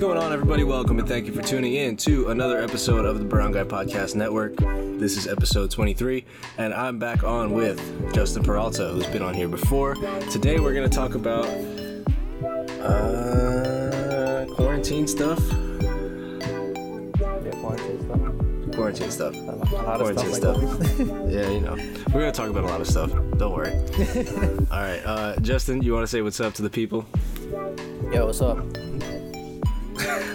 What's going on, everybody? Welcome and thank you for tuning in to another episode of the Brown Guy Podcast Network. This is episode 23, and I'm back on with Justin Peralta, who's been on here before. Today, we're going to talk about uh, quarantine stuff. Yeah, quarantine stuff. Quarantine stuff. A lot, of Quarantine stuff. stuff. Like. Yeah, you know. We're going to talk about a lot of stuff. Don't worry. All right. Uh, Justin, you want to say what's up to the people? Yo, what's up?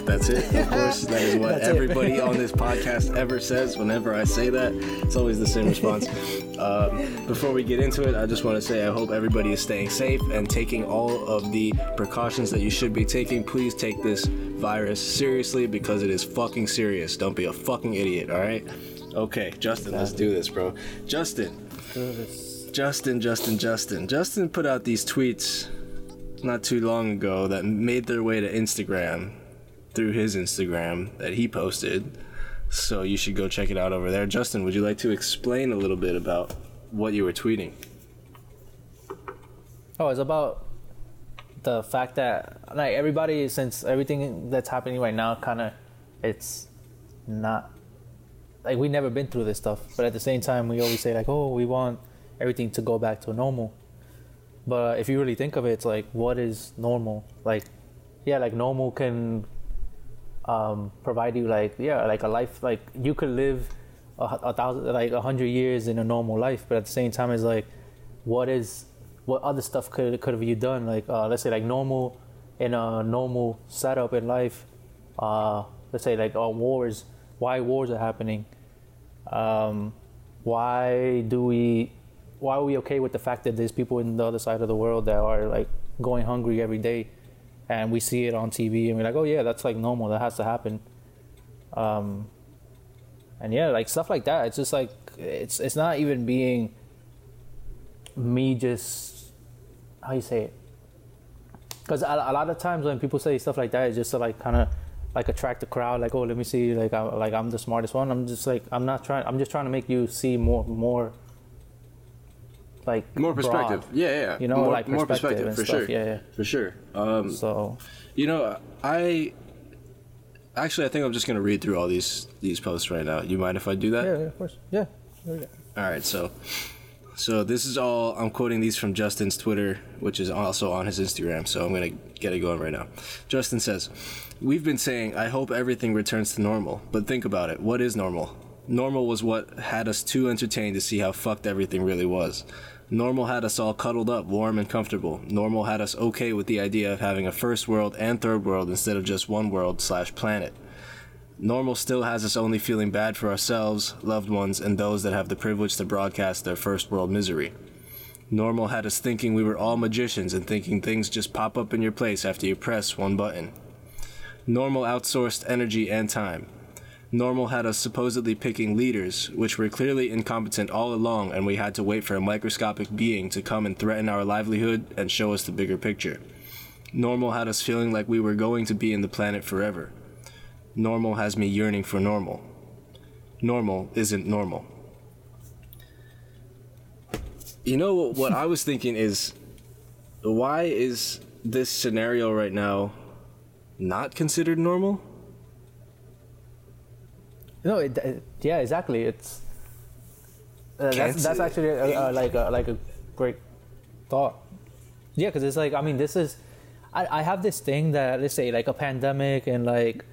That's it. Of course, that is what everybody on this podcast ever says. Whenever I say that, it's always the same response. Uh, before we get into it, I just want to say I hope everybody is staying safe and taking all of the precautions that you should be taking. Please take this virus seriously because it is fucking serious. Don't be a fucking idiot. All right. Okay, Justin, let's do this, bro. Justin, Justin, Justin, Justin. Justin put out these tweets not too long ago that made their way to Instagram through his Instagram that he posted. So you should go check it out over there. Justin, would you like to explain a little bit about what you were tweeting? Oh, it's about the fact that like everybody, since everything that's happening right now, kind of, it's not like we never been through this stuff. But at the same time, we always say like, oh, we want everything to go back to normal. But if you really think of it, it's like, what is normal? Like, yeah, like normal can um, provide you like, yeah, like a life. Like you could live a, a thousand, like a hundred years in a normal life. But at the same time, it's like, what is, what other stuff could could have you done? Like, uh, let's say like normal, in a normal setup in life. Uh, let's say like uh, wars. Why wars are happening? Um, why do we why are we okay with the fact that there's people in the other side of the world that are like going hungry every day and we see it on TV and we're like, oh yeah, that's like normal. That has to happen. Um, and yeah, like stuff like that. It's just like it's it's not even being me just how you say it. Because a, a lot of times when people say stuff like that, it's just to like kind of like attract the crowd. Like, oh, let me see. Like, I, like I'm the smartest one. I'm just like I'm not trying. I'm just trying to make you see more more. Like More perspective. Yeah, yeah, yeah. You know, more, like more perspective perspective and for stuff. sure. Yeah, yeah. For sure. Um, So You know, I actually I think I'm just gonna read through all these these posts right now. You mind if I do that? yeah, yeah, of course. Yeah. All right, so so this is all I'm quoting these from Justin's Twitter, which is also on his Instagram. So I'm gonna get it going right now. Justin says, "We've been saying I hope everything returns to normal, but think about it. What is normal? Normal was what had us too entertained to see how fucked everything really was." Normal had us all cuddled up, warm and comfortable. Normal had us okay with the idea of having a first world and third world instead of just one world slash planet. Normal still has us only feeling bad for ourselves, loved ones, and those that have the privilege to broadcast their first world misery. Normal had us thinking we were all magicians and thinking things just pop up in your place after you press one button. Normal outsourced energy and time. Normal had us supposedly picking leaders, which were clearly incompetent all along, and we had to wait for a microscopic being to come and threaten our livelihood and show us the bigger picture. Normal had us feeling like we were going to be in the planet forever. Normal has me yearning for normal. Normal isn't normal. You know what, I was thinking is why is this scenario right now not considered normal? No, it, it- yeah, exactly. It's uh, that's that's actually a, a, like a, like a great thought. Yeah, because it's like I mean, this is I, I have this thing that let's say like a pandemic and like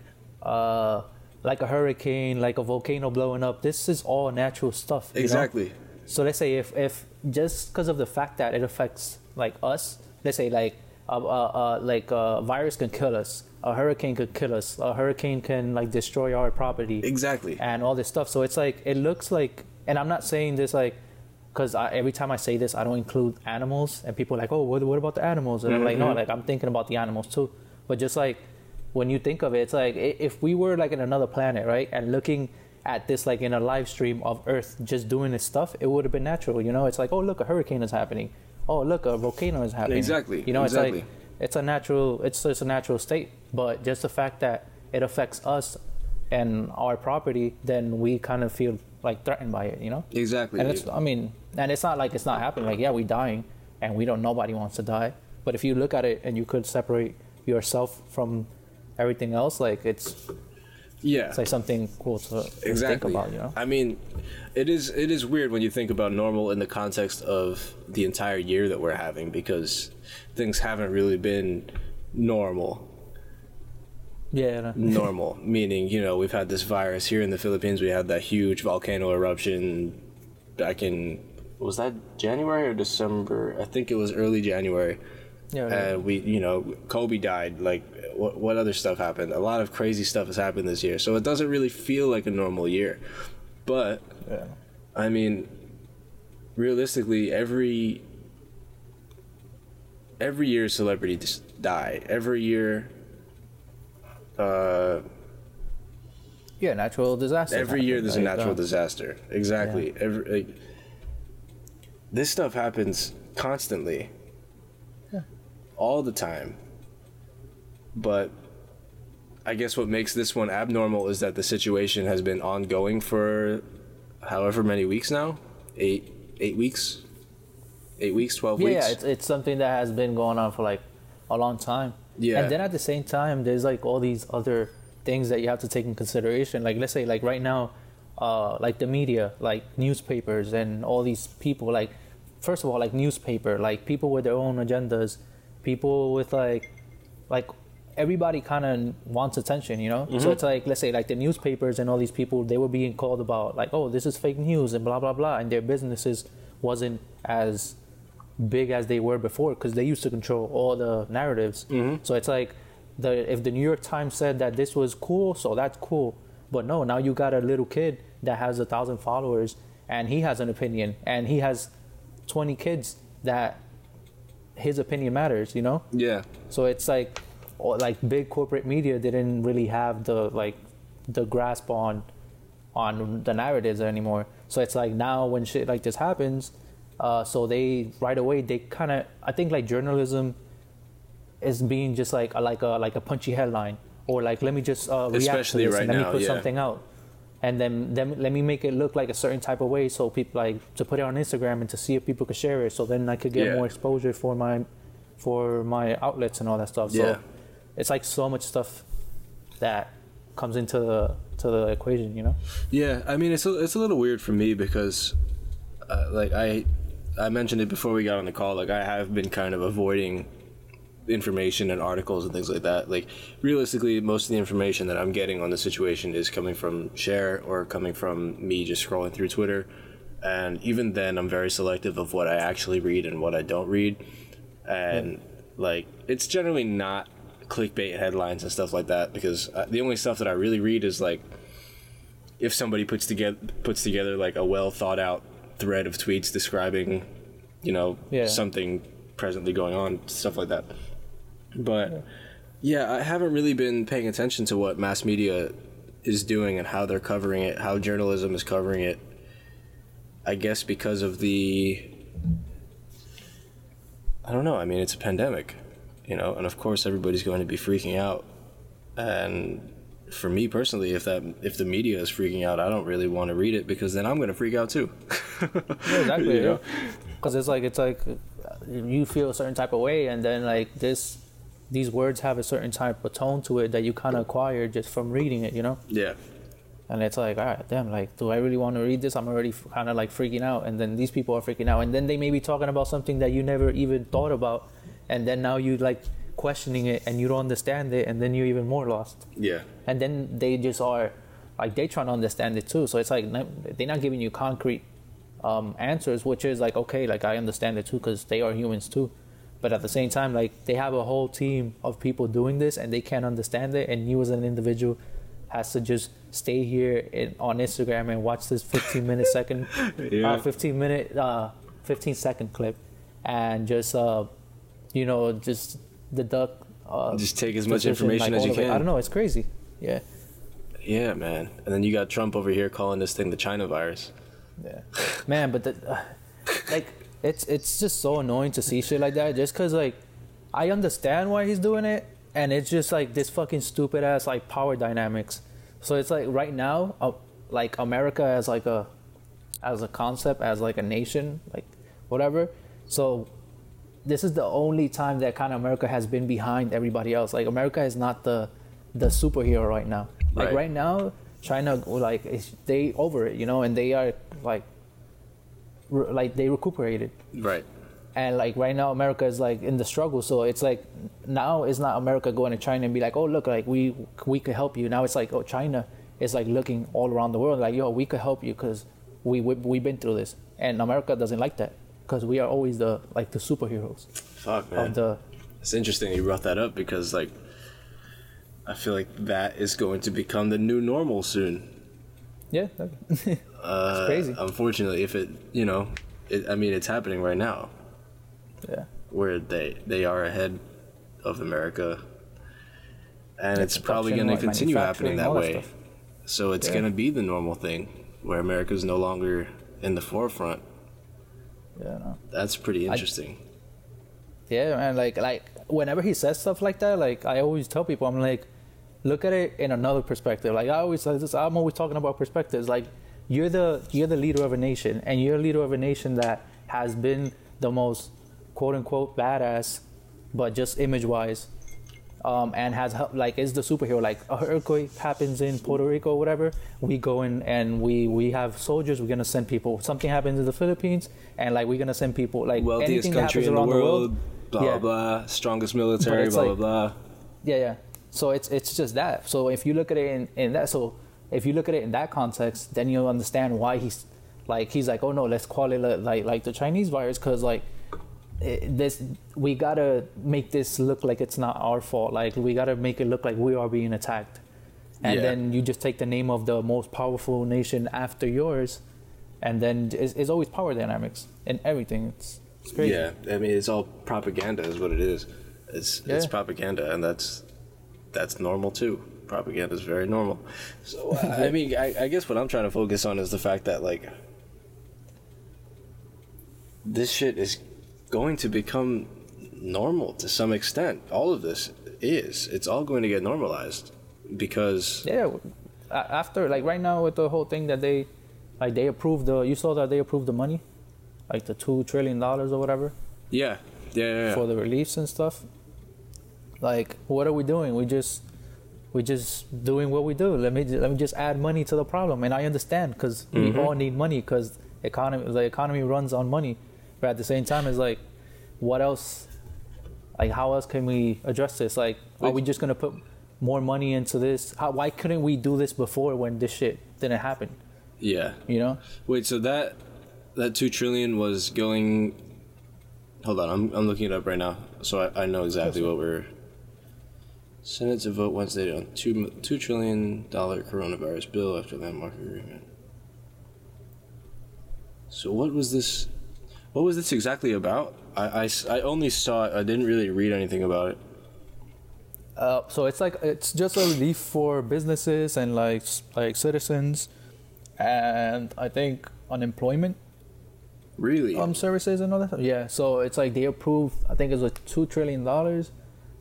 uh like a hurricane, like a volcano blowing up. This is all natural stuff. you know? Exactly. So let's say if if just because of the fact that it affects like us, let's say like uh, uh, uh, like a virus can kill us, a hurricane could kill us, a hurricane can like destroy our property, Exactly. and all this stuff. So it's like it looks like, and I'm not saying this like because every time I say this, I don't include animals, and people are like, oh, what, what about the animals? And I'm like, no, like I'm thinking about the animals too. But just like when you think of it, it's like if we were like in another planet, right, and looking at this like in a live stream of Earth just doing this stuff, it would have been natural. You know, it's like, oh, look, a hurricane is happening. Oh, look, a volcano is happening. Exactly, You know, it's like it's a natural. It's just a natural state. But just the fact that it affects us and our property, then we kind of feel like threatened by it. You know. Exactly. And it's, I mean, and it's not like it's not happening. Like, yeah, we're dying, and we don't. Nobody wants to die. But if you look at it, and you could separate yourself from everything else, like it's Yeah. it's like something cool to to exactly. think about, you know. I mean, it is it is weird when you think about normal in the context of the entire year that we're having because things haven't really been normal. Yeah. Normal meaning, you know, we've had this virus here in the Philippines. We had that huge volcano eruption back in was that January or December? I think it was early January. Yeah, yeah. And we, you know, Kobe died. Like, what what other stuff happened? A lot of crazy stuff has happened this year. So it doesn't really feel like a normal year. But yeah. I mean, realistically, every every year celebrities die. Every year, uh, Yeah, natural disaster. every year there's a natural disaster. Exactly. Every like, this stuff happens constantly. All the time. But I guess what makes this one abnormal is that the situation has been ongoing for however many weeks now? Eight eight weeks? Eight weeks, twelve Yeah, weeks? yeah, it's it's something that has been going on for like a long time. Yeah. And then at the same time, there's like all these other things that you have to take in consideration. Like let's say like right now, uh, like the media, like newspapers and all these people. Like first of all, like newspaper, like people with their own agendas, people with like, like everybody kind of wants attention, you know. So mm-hmm. it's like let's say like the newspapers and all these people, they were being called about like, oh, this is fake news and blah blah blah, and their businesses wasn't as big as they were before because they used to control all the narratives. Mm-hmm. So it's like the if the New York Times said that this was cool, so that's cool. But no, now you got a little kid that has a thousand followers and he has an opinion and he has twenty kids that his opinion matters, you know? yeah. So it's like like big corporate media didn't really have the like the grasp on on the narratives anymore. So it's like now when shit like this happens, uh, so they right away they kind of I think like journalism is being just like a, like a like a punchy headline or like let me just uh, react Especially to this right and let now, me put yeah. something out. And then, then let me make it look like a certain type of way, so people like to put it on Instagram and to see if people could share it. So then I could get Yeah. more exposure for my for my outlets and all that stuff. Yeah. So it's like so much stuff that comes into the to the equation, you know. Yeah, I mean it's a, it's a little weird for me because, uh, like I, I mentioned it before we got on the call. Like I have been kind of avoiding information and articles and things like that. Like realistically, most of the information that I'm getting on the situation is coming from share or coming from me just scrolling through Twitter, and even then, I'm very selective of what I actually read and what I don't read, and like it's generally not clickbait headlines and stuff like that because uh, the only stuff that I really read is like if somebody puts together puts together like a well thought out thread of tweets describing you know Yeah. something presently going on stuff like that but yeah i haven't really been paying attention to what mass media is doing and how they're covering it how journalism is covering it i guess because of the i don't know i mean it's a pandemic you know and of course everybody's going to be freaking out and for me personally if that if the media is freaking out i don't really want to read it because then i'm going to freak out too Yeah, exactly. You know? Because it's like it's like uh, you feel a certain type of way, and then like this, these words have a certain type of tone to it that you kind of acquire just from reading it, you know. yeah. And it's like, all right, damn, like, do I really want to read this? I'm already kind of like freaking out, and then these people are freaking out, and then they may be talking about something that you never even thought about, and then now you like questioning it, and you don't understand it, and then you're even more lost. yeah. And then they just are like they trying to understand it too. So it's like they're not giving you concrete um, answers which is like okay like i understand it too because they are humans too but at the same time like they have a whole team of people doing this and they can't understand it and you as an individual has to just stay here in, on instagram and watch this 15 minute second Yeah. uh, 15 minute uh, 15 second clip and just uh, you know just deduct uh, just take as much information like, as you can I don't know. It's crazy. Yeah. yeah man and then you got trump over here calling this thing the china virus Yeah. Man, but the, uh, like it's it's just so annoying to see shit like that. Just cause like I understand why he's doing it, and it's just like this fucking stupid ass like power dynamics. So it's like right now, uh, like America as like a as a concept, as like a nation, like whatever. So this is the only time that kind of America has been behind everybody else. Like America is not the the superhero right now. Like Right. right, now, China like is they over it, you know, and they are like re- like they recuperated. Right. And like right now, America is like in the struggle. So it's like now it's not America going to China and be like, oh look, like we we could help you. Now it's like, oh China is like looking all around the world, like yo, we could help you because we, we we've been through this. And America doesn't like that because we are always the like the superheroes Fuck, man. of the It's interesting you brought that up because, like, I feel like that is going to become the new normal soon. Yeah. Uh, crazy. Unfortunately, if it, you know, it, I mean, it's happening right now yeah. where they they are ahead of America, and Yeah, it's probably going to like, continue happening that way. that. So it's Yeah. going to be the normal thing where America is no longer in the forefront. Yeah. No. That's pretty interesting. Yeah, man. Like, like whenever he says stuff like that, like I always tell people, I'm like, look at it in another perspective. Like I always, I'm always talking about perspectives. Like you're the you're the leader of a nation, and you're a leader of a nation that has been the most quote unquote badass, but just image wise, um, and has helped, like is the superhero. Like a earthquake happens in Puerto Rico, or whatever, we go in and we we have soldiers. We're gonna send people. Something happens in the Philippines, and like we're gonna send people. Like Wealthiest anything that country happens in the around world, blah yeah. blah. Strongest military, blah like- blah blah. Yeah, yeah. So it's it's just that. So if you look at it in, in that, so if you look at it in that context, then you'll understand why he's like he's like, oh no, let's call it like like the Chinese virus because like it, this we gotta make this look like it's not our fault. Like we gotta make it look like we are being attacked, and Yeah. then you just take the name of the most powerful nation after yours, and then it's, it's always power dynamics in everything. It's, it's crazy. Yeah, I mean it's all propaganda, is what it is. It's it's propaganda, and that's that's normal too. Propaganda is very normal. So I mean, I, I guess what I'm trying to focus on is the fact that like this shit is going to become normal to some extent. All of this is. It's all going to get normalized because Yeah, after like right now with the whole thing that they like they approved the you saw that they approved the money, like the two trillion dollars or whatever yeah, yeah, yeah. yeah. for the reliefs and stuff. Like what are we doing? We just we just doing what we do. Let me let me just add money to the problem, and I understand because Mhm. we all need money because economy the economy runs on money, but at the same time it's like, what else? Like how else can we address this? Like are we just gonna put more money into this? How, why couldn't we do this before when this shit didn't happen? yeah. You know? Wait, so that that two trillion was going. Hold on, I'm I'm looking it up right now, so I, I know exactly what we're. Senate to vote Wednesday on two two trillion dollar coronavirus bill after landmark agreement. So what was this? What was this exactly about? I, I, I only saw it. I didn't really read anything about it. Uh, so it's like it's just a relief for businesses and like like citizens, and I think unemployment Really? um services and all that. stuff. Yeah, so it's like they approved. I think it was two trillion dollars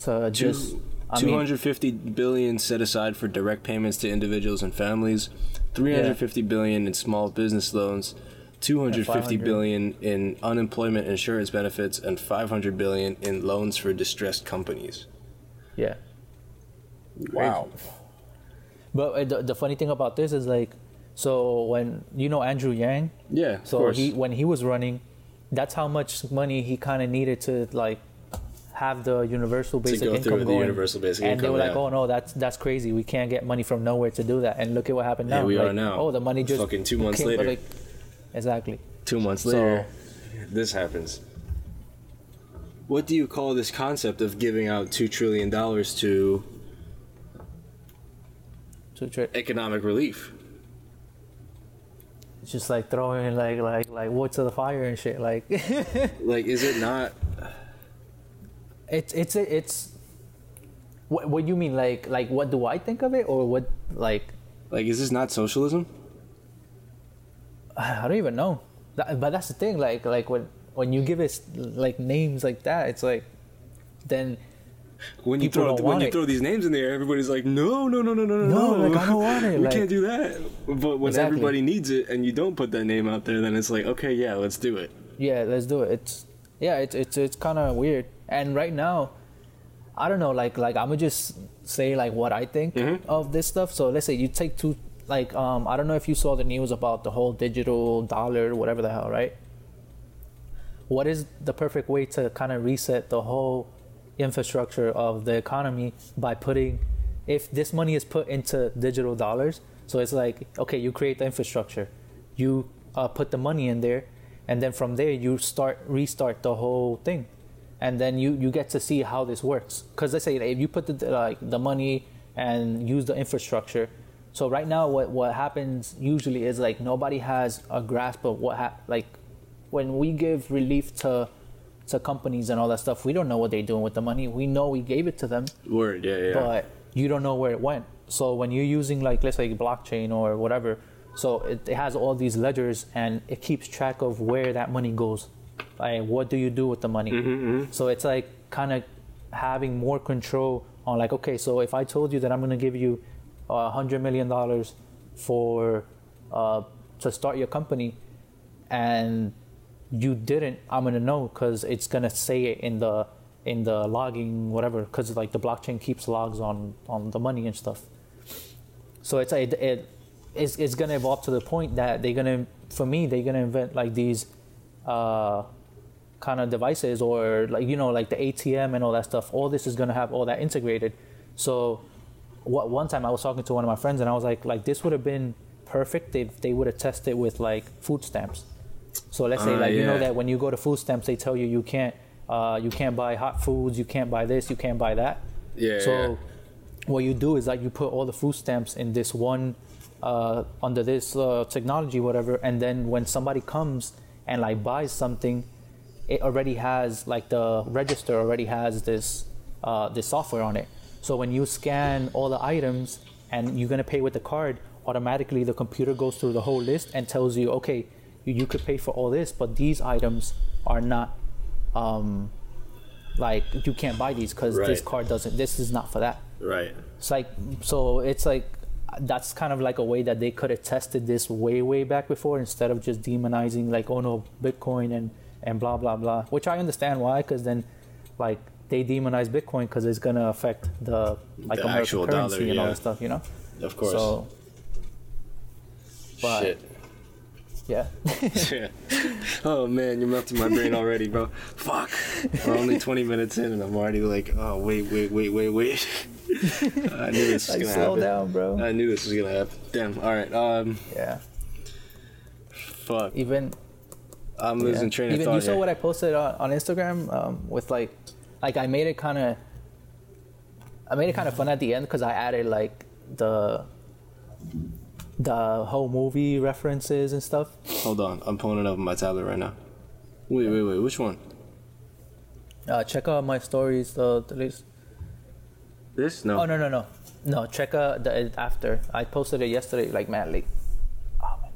to just. I Two mean, hundred fifty billion set aside for direct payments to individuals and families, three hundred fifty billion in small business loans, 250 billion in unemployment insurance benefits, and five hundred billion in loans for distressed companies. yeah. Wow. But uh, the, the funny thing about this is like, so when you know Andrew Yang, Yeah, of so course. he when he was running, that's how much money he kind of needed to like have the universal basic go income going. universal basic and they were like, yeah. "Oh no, that's that's crazy. We can't get money from nowhere to do that." And look at what happened now. Here we are now. Oh, the money just Fucking two months came- later. like- exactly. Two months So- later, this happens. What do you call this concept of giving out two trillion dollars to To try, economic relief? it's just like throwing like like like wood to the fire and shit. Like Like, is it not? It's it's it's. What what do you mean? Like like what do I think of it or what like Like, is this not socialism? I don't even know. That, but that's the thing. Like like when when you give it like names like that, it's like then when you throw when you it. throw these names in there, everybody's like, no, no, no, no, no, no, No, no. like, I don't want it, we like- can't do that. But when Exactly. everybody needs it and you don't put that name out there, then it's like, okay, yeah, let's do it. yeah, let's do it. It's yeah, it's it's it's kind of weird. And right now, I don't know, like like I'm gonna just say like what I think of this stuff. So let's say you take two, like um, I don't know if you saw the news about the whole digital dollar, whatever the hell, right? What is the perfect way to kind of reset the whole infrastructure of the economy by putting, if this money is put into digital dollars, so it's like okay, you create the infrastructure, you uh, put the money in there, and then from there you start restart the whole thing and then you you get to see how this works because let's say if you put the like the money and use the infrastructure so right now what what happens usually is like nobody has a grasp of what ha- like when we give relief to to companies and all that stuff we don't know what they're doing with the money we know we gave it to them Word, yeah, yeah. but you don't know where it went. So when you're using like let's say blockchain or whatever, so it, it has all these ledgers and it keeps track of where that money goes. Like what do you do with the money? So it's like kind of having more control on like okay, so if I told you that I'm gonna give you a hundred million dollars for uh, to start your company, and you didn't, I'm gonna know because it's gonna say it in the in the logging whatever because like the blockchain keeps logs on on the money and stuff. So it's it, it it's, it's gonna evolve to the point that they're gonna for me they're gonna invent like these uh kind of devices or like you know like the ATM and all that stuff. All this is gonna have all that integrated. So what one time I was talking to one of my friends and I was like like this would have been perfect if they would have tested with like food stamps. So let's say Ah, like you know that when you go to food stamps they tell you you can't uh, you can't buy hot foods, you can't buy this, you can't buy that. Yeah, So yeah. what you do is like you put all the food stamps in this one uh, under this uh, technology, whatever, and then when somebody comes and like buys something, it already has like the register already has this uh, this software on it. So when you scan all the items and you're gonna pay with the card, automatically the computer goes through the whole list and tells you, okay, you, you could pay for all this, but these items are not um, like you can't buy these because this card doesn't. This is not for that. Right. It's like so. It's like that's kind of like a way that they could have tested this way way back before instead of just demonizing like oh no Bitcoin and and blah blah blah. Which I understand why because then like they demonize Bitcoin because it's gonna affect the like The American actual currency dollar, and all this stuff. You know. Of course. So but- Shit. Yeah. Yeah. Oh man, you're melting my brain already, bro. Fuck. We're only 20 minutes in, and I'm already like, oh wait, wait, wait, wait, wait. I knew this was like gonna slow happen. down, bro. I knew this was gonna happen. Damn. All right. Um. yeah. Fuck. Even I'm Yeah. losing train of Even thought. you saw here. what I posted on, on Instagram um, with like, like I made it kind of, I made it kind of fun at the end because I added like the, the whole movie references and stuff. Hold on. I'm pulling it up on my tablet right now. Wait, wait, wait. Which one? Uh, check out my stories. The, the latest. This? No. Oh no no no, no. Check out the after. I posted it yesterday, like madly. Oh, man.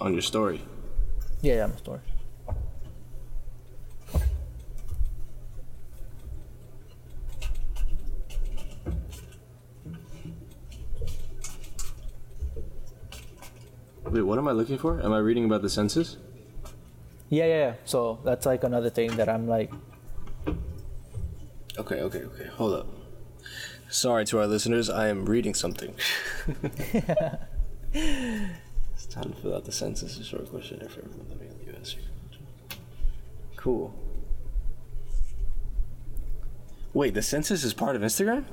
On your story. Yeah, yeah, my story. Wait, what am I looking for? Am I reading about the census? Yeah, yeah, yeah. So that's like another thing that I'm like, Okay, okay, okay. Hold up. Sorry to our listeners, I am reading something. it's time to fill out the census historic questionnaire for everyone living in the U.S. Cool. Wait, the census is part of Instagram?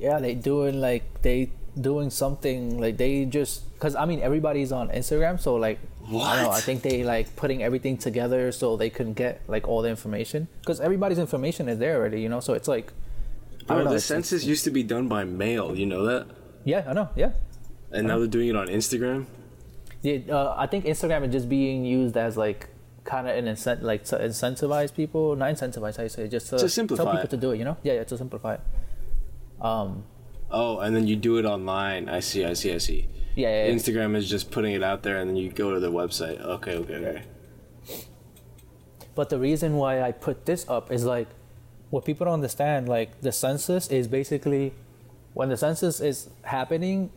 yeah, they doing like they doing something like they just because I mean everybody's on Instagram, so like I don't know. I think they like putting everything together so they can get like all the information because everybody's information is there already, you know. So it's like I Bro, don't know. the it's- it's- census used to be done by mail, you know that? yeah, I know. Yeah, And now they're doing it on Instagram? yeah uh, I think Instagram is just being used as like kind of an incent like to incentivize people, not incentivize. You say just to, To simplify tell people it. to do it. You know? Yeah, yeah, to simplify it. Um, Oh, and then you do it online. I see, I see, I see. yeah, yeah, yeah. Instagram is just putting it out there and then you go to the website. Okay, okay, okay. But the reason why I put this up is like what people don't understand. Like the census is basically when the census is happening,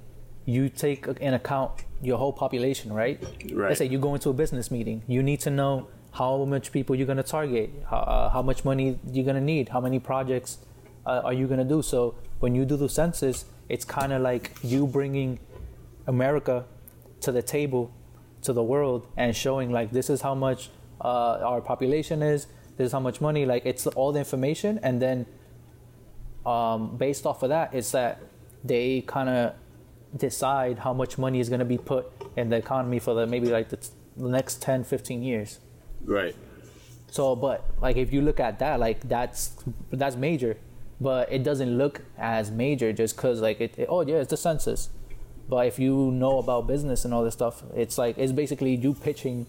you take in account your whole population, right? Right. Let's say you go into a business meeting, you need to know how much people you're gonna target, how, uh, how much money you're gonna need, how many projects uh, are you gonna do. So when you do the census, it's kind of like you bringing America to the table, to the world, and showing like this is how much uh, our population is, this is how much money. Like it's all the information, and then um, based off of that, it's that they kind of decide how much money is going to be put in the economy for the maybe like the, t- the next 10 15 years Right. so but like if you look at that like that's that's major but it doesn't look as major just because like it, it- oh yeah it's the census but if you know about business and all this stuff it's like it's basically you pitching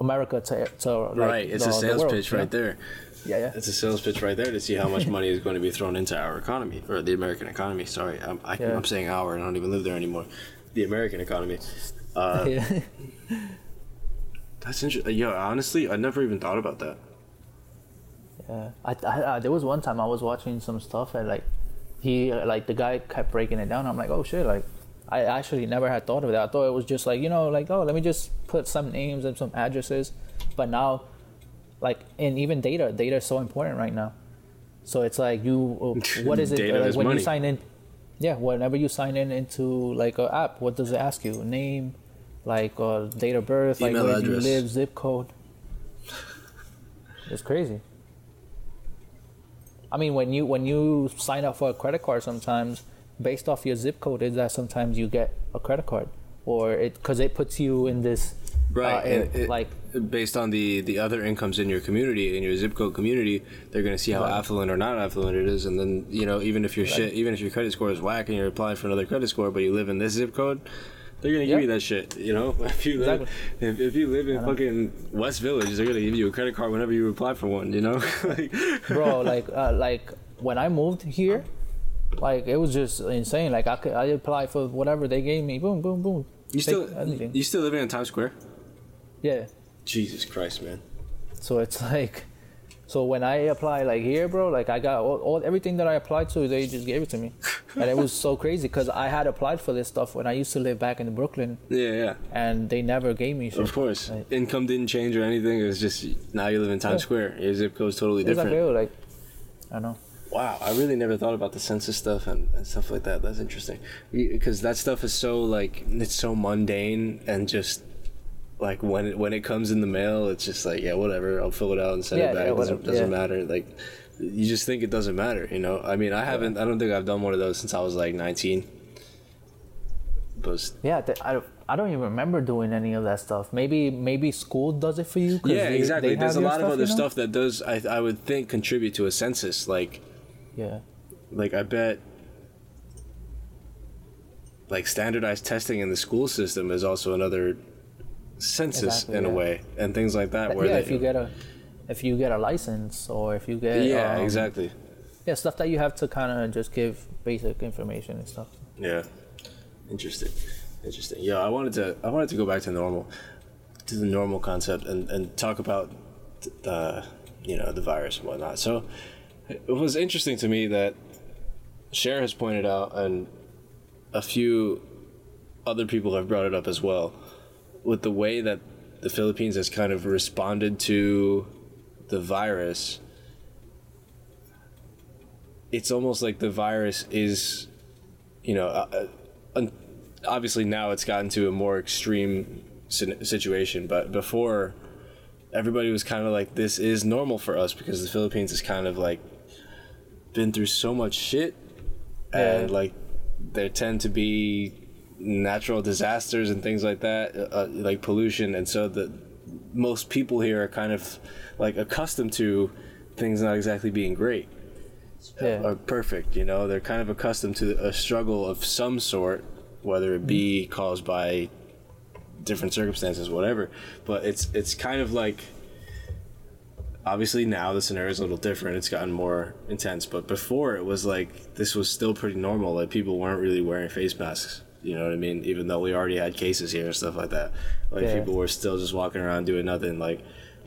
america to, to like, right. It's the- a sales world, pitch right there. yeah yeah It's a sales pitch right there to see how much money is going to be thrown into our economy or the American economy. Sorry, I'm, I, Yeah. I'm saying our. I don't even live there anymore. The American economy. Uh, yeah that's interesting. Yo, honestly, I never even thought about that. Yeah, I, I, I there was one time I was watching some stuff and like he like the guy kept breaking it down. I'm like, oh shit, like I actually never had thought of that. I thought it was just like you know like oh let me just put some names and some addresses, but now like and even data data is so important right now. So it's like you what is it Data like when money. you sign in? Yeah, whenever you sign in into like a app, what does it ask you? Name, like uh, date of birth, like Email where do you live, zip code. It's crazy. I mean, when you when you sign up for a credit card, sometimes based off your zip code, is that sometimes you get a credit card, or it because it puts you in this Right. uh, and it- like based on the the other incomes in your community in your zip code community, they're going to see how Right. affluent or not affluent it is, and then you know even if your shit, even if your credit score is whack and you're applying for another credit score, but you live in this zip code. They're gonna give you that shit, you know. If you live, Exactly. if, if you live in fucking West Village, they're gonna give you a credit card whenever you apply for one, you know. like, bro like uh, like when i moved here like it was just insane like i could i applied for whatever they gave me boom boom boom you Take still, everything. you still living in Times Square? yeah Jesus Christ, man. so it's like so when i apply like here bro like i got all, all everything that i applied to they just gave it to me and it was so crazy because i had applied for this stuff when i used to live back in brooklyn Yeah, yeah. and they never gave me shit. Of course, Like, income didn't change or anything. It was just now you live in Times Yeah. Square. Your zip code's totally it's different. yo, like i know Wow, I really never thought about the census stuff and, and stuff like that. That's interesting because that stuff is so like it's so mundane and just like when it when it comes in the mail, it's just like yeah, whatever. I'll fill it out and send Yeah, it back. yeah, it doesn't, doesn't yeah. matter. Like you just think it doesn't matter, you know. I mean, I haven't. I don't think I've done one of those since I was like nineteen. But Yeah, th- I don't, I don't even remember doing any of that stuff. Maybe maybe school does it for you. yeah, they- exactly. they There's a lot of other you know? stuff that does. I I would think contribute to a census. Like Yeah, like I bet like standardized testing in the school system is also another census Exactly, in a way and things like that where yeah. they, If you get a if you get a license or if you get yeah um, exactly. yeah stuff that you have to kind of just give basic information and stuff. yeah. Interesting. Interesting. Yeah i wanted to i wanted to go back to normal to the normal concept and and talk about the you know the virus and whatnot. So it was interesting to me that Cher has pointed out and a few other people have brought it up as well with the way that the Philippines has kind of responded to the virus it's almost like the virus is you know uh, uh, un- obviously now it's gotten to a more extreme situation but before everybody was kind of like this is normal for us because the Philippines is kind of like been through so much shit and like there tend to be natural disasters and things like that uh, like pollution. And so the most people here are kind of like accustomed to things not exactly being great. Yeah. or perfect you know? They're kind of accustomed to a struggle of some sort whether it be caused by different circumstances whatever. But it's it's kind of like obviously now the scenario is a little different. It's gotten more intense. But before it was like this was still pretty normal. Like people weren't really wearing face masks you know what i mean even though we already had cases here and stuff like that like Yeah. people were still just walking around doing nothing like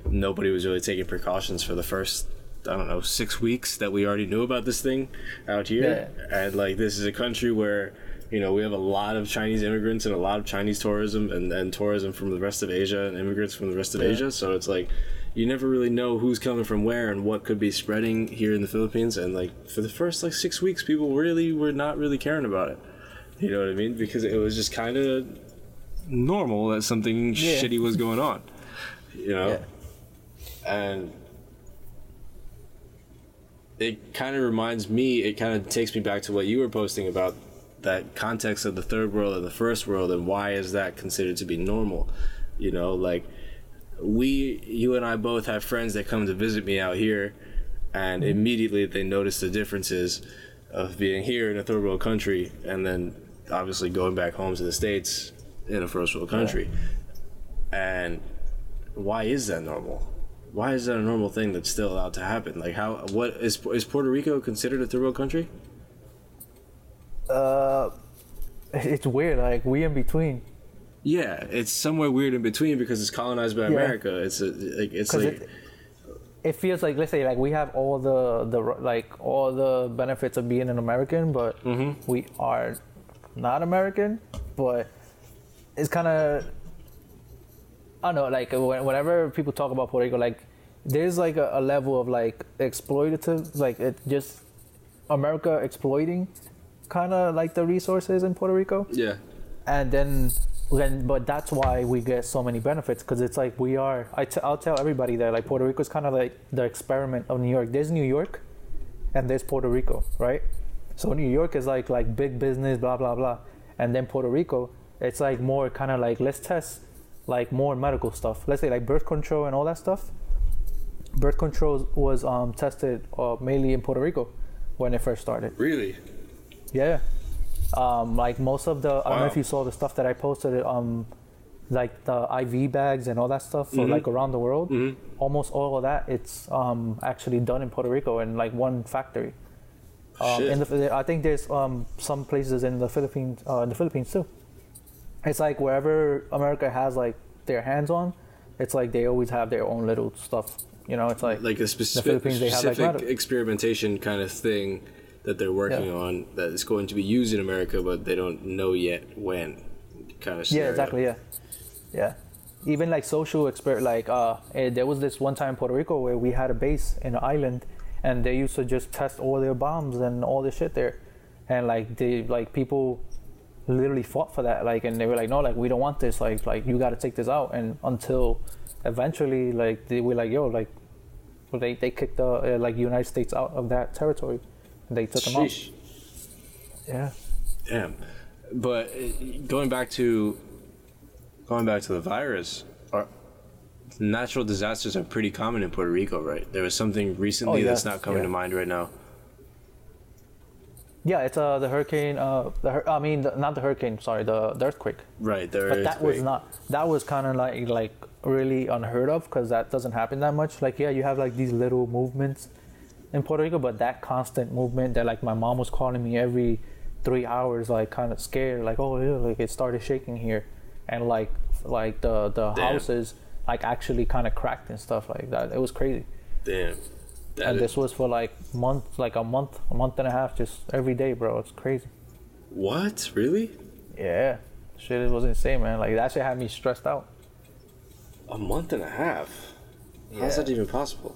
nobody was really taking precautions for the first I don't know six weeks that we already knew about this thing out here, and like this is a country where you know we have a lot of Chinese immigrants and a lot of Chinese tourism and, and tourism from the rest of Asia and immigrants from the rest of Yeah. Asia. So it's like you never really know who's coming from where and what could be spreading here in the Philippines. And like for the first like six weeks, people really were not really caring about it. You know what I mean? Because it was just kind of normal that something Yeah. shitty was going on. You know, Yeah. and it kind of reminds me. It kind of takes me back to what you were posting about that context of the third world and the first world, and why is that considered to be normal? You know, like we, you and I both have friends that come to visit me out here, and immediately they notice the differences of being here in a third world country and then obviously going back home to the states in a first world country. And why is that normal? Why is that a normal thing that's still allowed to happen? Like how what is is Puerto Rico considered a third world country? Uh, it's weird. Like we in between. Yeah, it's somewhere weird in between because it's colonized by Yeah. America. It's a, like it's like it, it feels like let's say like we have all the the like all the benefits of being an American, but Mm-hmm. we are not American. But it's kind of I don't know. Like whenever people talk about Puerto Rico, like there's like a, a level of like exploitative, like it just America exploiting kind of like the resources in Puerto Rico yeah. and then then but that's why we get so many benefits because it's like we are I t- i'll tell everybody that like puerto rico is kind of like the experiment of new york there's new york and there's puerto rico right so new york is like like big business blah blah blah and then puerto rico it's like more kind of like let's test like more medical stuff let's say like birth control and all that stuff birth control was um, tested uh, mainly in puerto rico when it first started Really? yeah. Um, like most of the, I don't know if you saw the stuff that I posted, um, like the IV bags and all that stuff for Mhm. like around the world. Mhm. Almost all of that, it's um, actually done in Puerto Rico in like one factory. Um, in the, I think there's um, some places in the Philippines, uh, in the Philippines too. It's like wherever America has like their hands on, it's like they always have their own little stuff. You know, it's like, like a specific, Philippines, they have, like, experimentation kind of thing that they're working Yeah. on that is going to be used in America, but they don't know yet when. Kind of. Yeah, exactly. Yeah, yeah. Even like social expert, like uh, eh, there was this one time in Puerto Rico where we had a base in an island, and they used to just test all their bombs and all this shit there, and like they like people literally fought for that, like, and they were like, no, like we don't want this, like, like you got to take this out, and until eventually, like they were like, yo, like, they they kicked the uh, like United States out of that territory, and they took them out. Sheesh. Yeah. Damn. But uh, going back to going back to the virus, natural disasters are pretty common in Puerto Rico, right? There was something recently Oh, that's not coming yeah. to mind right now. Yeah, it's uh the hurricane. Uh, the hur- I mean, the, not the hurricane. Sorry, the, the earthquake. Right, there but is that was not that was kind of like like really unheard of because that doesn't happen that much like yeah you have like these little movements in puerto rico but that constant movement that like my mom was calling me every three hours like kind of scared like oh yeah, like it started shaking here and like like the the Damn. houses like actually kind of cracked and stuff like that it was crazy Damn. That and is- this was for like month like a month a month and a half just every day bro it's crazy what? Really? yeah shit it was insane man like that shit had me stressed out A month and a half? How's that even possible?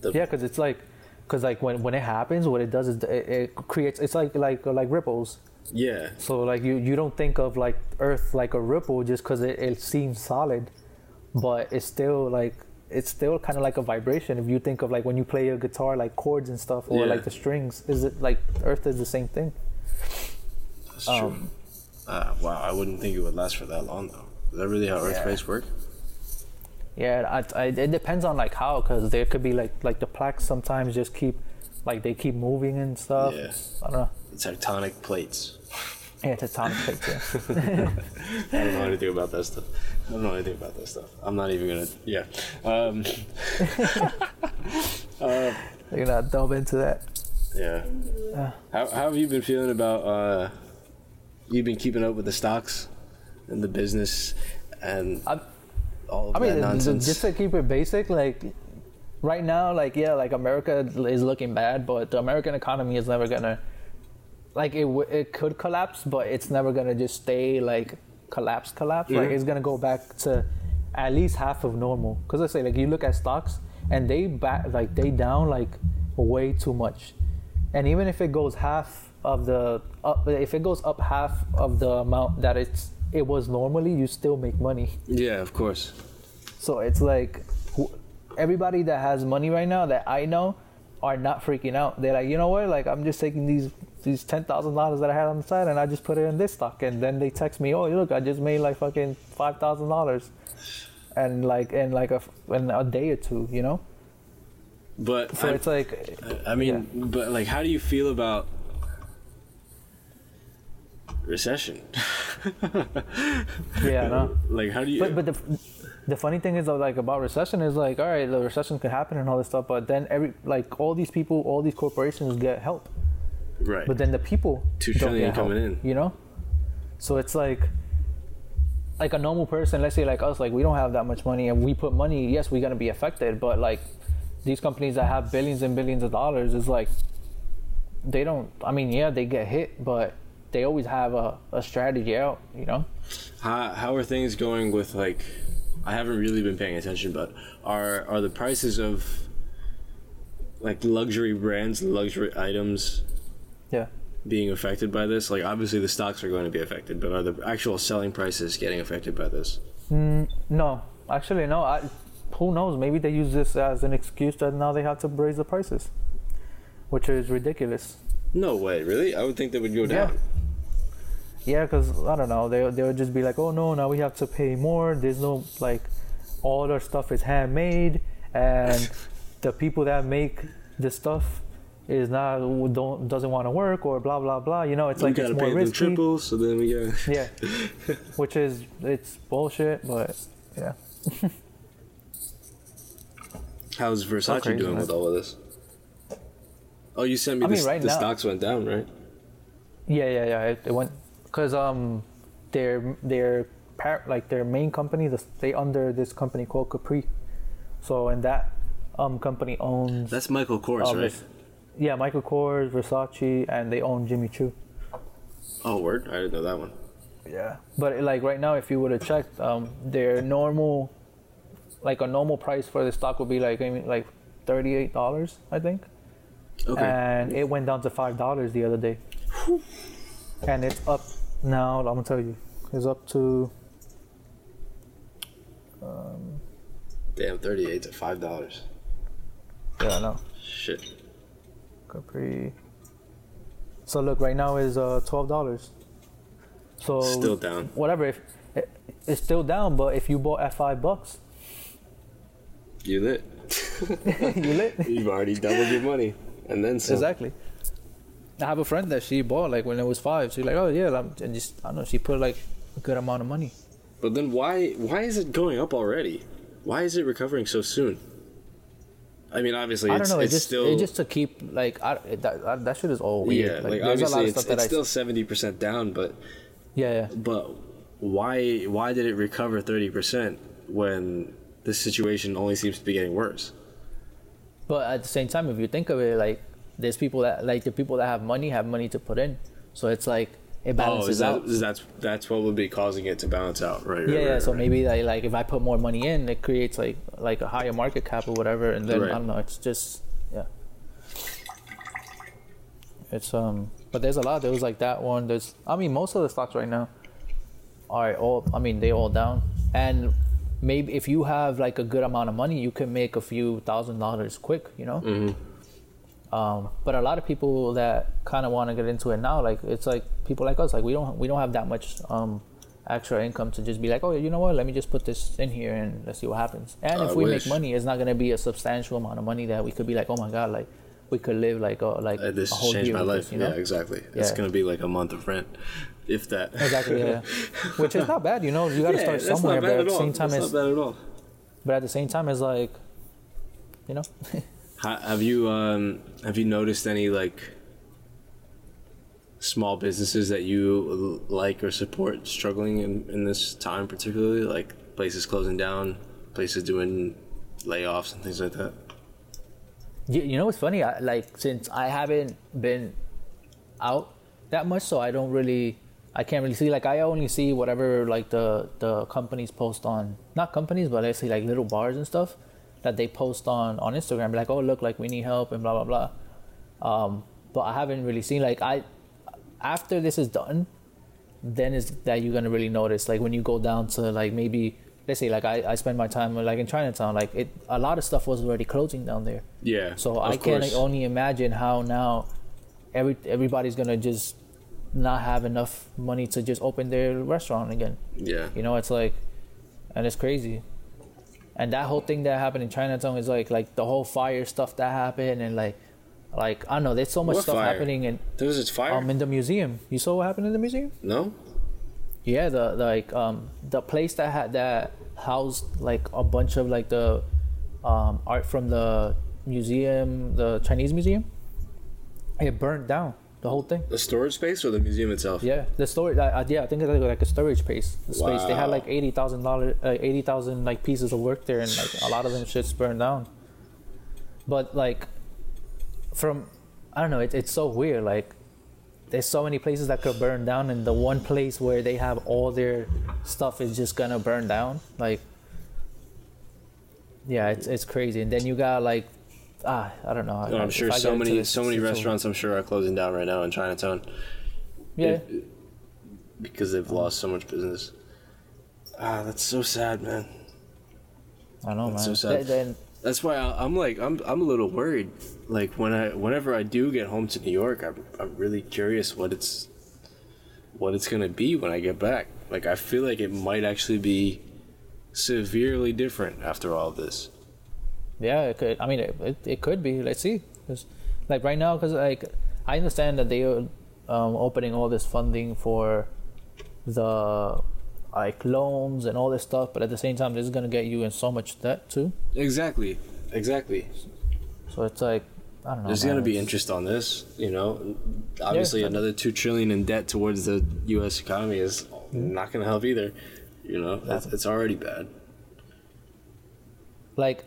The, Yeah, because it's like, because like when when it happens, what it does is it, it creates. It's like like like ripples. Yeah. So like you you don't think of like Earth like a ripple just because it, it seems solid, but it's still like it's still kind of like a vibration. If you think of like when you play a guitar, like chords and stuff, or Yeah. like the strings, is it like Earth is the same thing? That's true. Um, Ah, wow, I wouldn't think it would last for that long, though. Is that really how earthquakes work? Yeah, I, I, it depends on like how, because there could be like like the plaques sometimes just keep like they keep moving and stuff. Yeah. I don't know. Tectonic plates. Yeah, tectonic plates. Yeah. I don't know anything about that stuff. I don't know anything about that stuff. I'm not even gonna. Yeah. Um, You're not delve into that. yeah. How, how have you been feeling about? Uh, you've been keeping up with the stocks and the business and I, all of I mean, that th- th- nonsense. just to keep it basic, like right now, like yeah, like America is looking bad, but the American economy is never gonna like it. w- It could collapse, but it's never gonna just stay like collapse, collapse. Like Mhm. it's gonna go back to at least half of normal. Cause let's say like you look at stocks and they back like they down like way too much, and even if it goes half of the up, if it goes up half of the amount that it's it was normally, you still make money. Yeah, of course. So it's like everybody that has money right now that I know are not freaking out. They're like, you know what? Like I'm just taking these these ten thousand dollars that I had on the side and I just put it in this stock. And then they text me, oh look, I just made like fucking five thousand dollars, and like in like a in a day or two, you know. But So I, it's like, I mean, but like, how do you feel about recession? yeah, no. Like, how do you? But but the the funny thing is though, like about recession is like, all right, the recession could happen and all this stuff, but then every like all these people, all these corporations get help. Right. but then the people Two don't trillion get help, coming in. you know so it's like like a normal person let's say like us like we don't have that much money and we put money yes we're to be affected but like these companies that have billions and billions of dollars is like they don't i mean yeah they get hit but they always have a, a strategy out you know How how are things going with like? I haven't really been paying attention, but are are the prices of like luxury brands, luxury items yeah being affected by this? Like, obviously the stocks are going to be affected, but are the actual selling prices getting affected by this? Mm, no actually no I, who knows maybe they use this as an excuse that now they have to raise the prices which is ridiculous No way, really? I would think they would go Yeah. down. Yeah, because I don't know, they they would just be like, oh no, now we have to pay more. There's no like, all our stuff is handmade, and the people that make the stuff is not don't doesn't want to work or blah blah blah. You know, it's like it's more risky. triple, so then we got. Yeah, which is it's bullshit, but yeah. How's Versace crazy, doing man. with all of this? Oh, you sent me I the, mean, right the now- stocks went down, right? Yeah, yeah, yeah. It, it went because um, their their par- like their main company, the, they under this company called Capri. So and that um company owns That's Michael Kors, right? Yeah Michael Kors, Versace, and they own Jimmy Choo. Oh, word! I didn't know that one. Yeah. But like right now, if you would have checked, um, their normal, like a normal price for the stock would be like I mean, like thirty eight dollars, I think. Okay. and it went down to five dollars the other day, and it's up now. I'm gonna tell you, it's up to Damn, thirty-eight to five dollars. yeah no Shit. Capri. So look, right now is uh twelve dollars. So Still down. whatever. If it, it's still down, but if you bought at five bucks, You lit. you lit. You've already doubled your money, and then some. Exactly. I have a friend that she bought like when it was five. She's like, oh yeah, I'm- and just I don't know. She put like a good amount of money. But then why? Why is it going up already? Why is it recovering so soon? I mean, obviously, I don't it's, know. It it's just still. it just to keep like I, that that- shit is all weird. yeah, like, lot obviously, it's, it's still seventy percent down, but yeah yeah. but why? Why did it recover thirty percent when this situation only seems to be getting worse? But at the same time, if you think of it, like there's people that like the people that have money have money to put in, so it's like it Oh, balances is that out. is that's that's what would be causing it to balance out, right? right, yeah, yeah. right, So right. maybe like, like if I put more money in, it creates like like a higher market cap or whatever, and then. I don't know. It's just yeah. It's um, but there's a lot. There was like that one. There's I mean most of the stocks right now are all. I mean they all down, and maybe if you have like a good amount of money, you can make a few thousand dollars quick. You know. Mm-hmm. Um, but a lot of people that kind of want to get into it now, like it's like people like us, like we don't we don't have that much um, extra income to just be like, oh, you know what? Let me just put this in here and let's see what happens. And I if we wish. make money, it's not gonna be a substantial amount of money that we could be like, oh my god, like we could live like a like Uh, this a whole changed year my life. this, you know? Yeah, exactly. It's gonna be like a month of rent, if that. Exactly, yeah. Which is not bad, you know. You gotta Yeah, start somewhere, but at at the same time, That's it's not bad at all. but at the same time, it's like, you know, Have you um have you noticed any like small businesses that you like or support struggling in, in this time particularly like places closing down places doing layoffs and things like that You, you know what's funny? I, like since I haven't been out that much, so I don't really, I can't really see. Like I only see whatever like the the companies post on, not companies, but I see like little bars and stuff that they post on on Instagram. Like oh look, like we need help and blah blah blah. Um, but I haven't really seen like I after this is done, then is that you're gonna really notice. Like when you go down to like maybe let's say like I, I spend my time like in Chinatown, like it a lot of stuff was already closing down there. Yeah. So I can course. only imagine how now every everybody's gonna just not have enough money to just open their restaurant again. Yeah. You know, it's like, and it's crazy. And that whole thing that happened in Chinatown is like like the whole fire stuff that happened and like like I don't know. There's so much What stuff fire? happening in There was this fire. um in the museum. You saw what happened in the museum? no. Yeah, the, the like um the place that had that housed like a bunch of like the um art from the museum, the Chinese museum. It burned down the whole thing. The storage space or the museum itself? Yeah, the storage. Uh, yeah, I think it's like, like a storage space. The space they had like eighty thousand dollars, uh, eighty thousand like pieces of work there, and like a lot of them shits burned down. But like, from I don't know, it, it's so weird. Like, there's so many places that could burn down, and the one place where they have all their stuff is just gonna burn down. Like, yeah, it's it's crazy. And then you got like, ah, I don't know. No, I'm sure so many so many restaurants I'm sure are closing down right now in Chinatown. Yeah. If- because they've lost so much business. Ah, that's so sad, man. I know, man. That's so sad. Th- Then That's why I, I'm like I'm I'm a little worried. Like when I whenever I do get home to New York, I'm I'm really curious what it's what it's gonna be when I get back. Like I feel like it might actually be severely different after all of this. Yeah, it could. I mean, it, it, it could be. Let's see. 'Cause, like right now, because like I understand that they are um, opening all this funding for the like loans and all this stuff, but at the same time, this is gonna get you in so much debt too. Exactly. Exactly. So it's like I don't know. There's gonna be interest on this, you know. Obviously, Yeah. another two trillion in debt towards the U.S. economy is Mm-hmm. not gonna help either. You know, it's, it's already bad. like